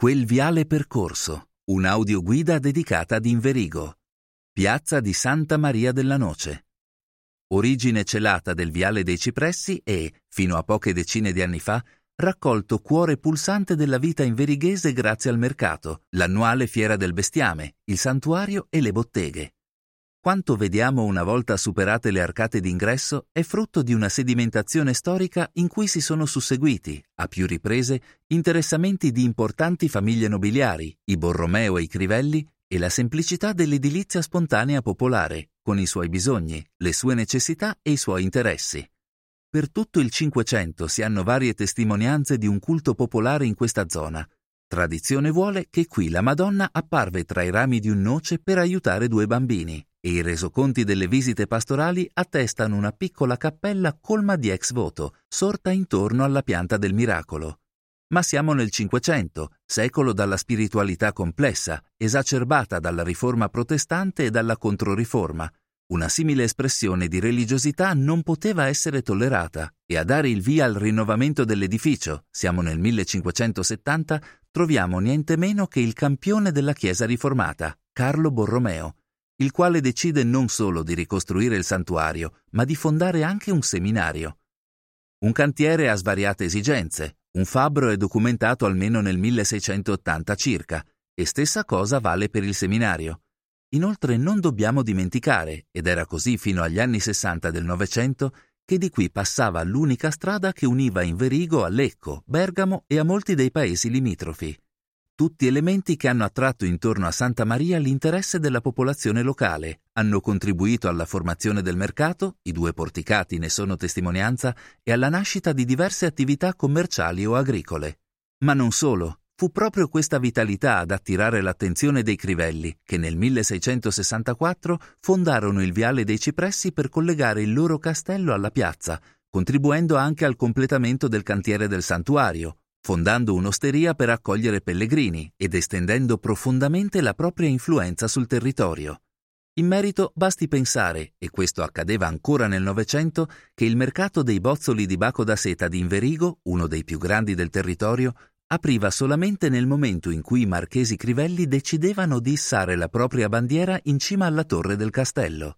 Quel viale percorso, un'audioguida dedicata ad Inverigo, piazza di Santa Maria della Noce. Origine celata del viale dei cipressi e, fino a poche decine di anni fa, raccolto cuore pulsante della vita inverighese grazie al mercato, l'annuale fiera del bestiame, il santuario e le botteghe. Quanto vediamo una volta superate le arcate d'ingresso è frutto di una sedimentazione storica in cui si sono susseguiti, a più riprese, interessamenti di importanti famiglie nobiliari, i Borromeo e i Crivelli, e la semplicità dell'edilizia spontanea popolare, con i suoi bisogni, le sue necessità e i suoi interessi. Per tutto il Cinquecento si hanno varie testimonianze di un culto popolare in questa zona. Tradizione vuole che qui la Madonna apparve tra i rami di un noce per aiutare due bambini, e i resoconti delle visite pastorali attestano una piccola cappella colma di ex voto, sorta intorno alla pianta del miracolo. Ma siamo nel Cinquecento, secolo dalla spiritualità complessa, esacerbata dalla riforma protestante e dalla controriforma. Una simile espressione di religiosità non poteva essere tollerata e a dare il via al rinnovamento dell'edificio, siamo nel 1570, troviamo niente meno che il campione della Chiesa riformata, Carlo Borromeo, il quale decide non solo di ricostruire il santuario, ma di fondare anche un seminario. Un cantiere ha svariate esigenze, un fabbro è documentato almeno nel 1680 circa, e stessa cosa vale per il seminario. Inoltre non dobbiamo dimenticare, ed era così fino agli anni 60 del Novecento, che di qui passava l'unica strada che univa Inverigo a Lecco, Bergamo e a molti dei paesi limitrofi tutti elementi che hanno attratto intorno a Santa Maria l'interesse della popolazione locale, hanno contribuito alla formazione del mercato, i due porticati ne sono testimonianza, e alla nascita di diverse attività commerciali o agricole. Ma non solo, fu proprio questa vitalità ad attirare l'attenzione dei Crivelli, che nel 1664 fondarono il Viale dei Cipressi per collegare il loro castello alla piazza, contribuendo anche al completamento del cantiere del santuario, fondando un'osteria per accogliere pellegrini ed estendendo profondamente la propria influenza sul territorio. In merito basti pensare, e questo accadeva ancora nel Novecento, che il mercato dei bozzoli di baco da seta di Inverigo, uno dei più grandi del territorio, apriva solamente nel momento in cui i marchesi Crivelli decidevano di issare la propria bandiera in cima alla torre del castello.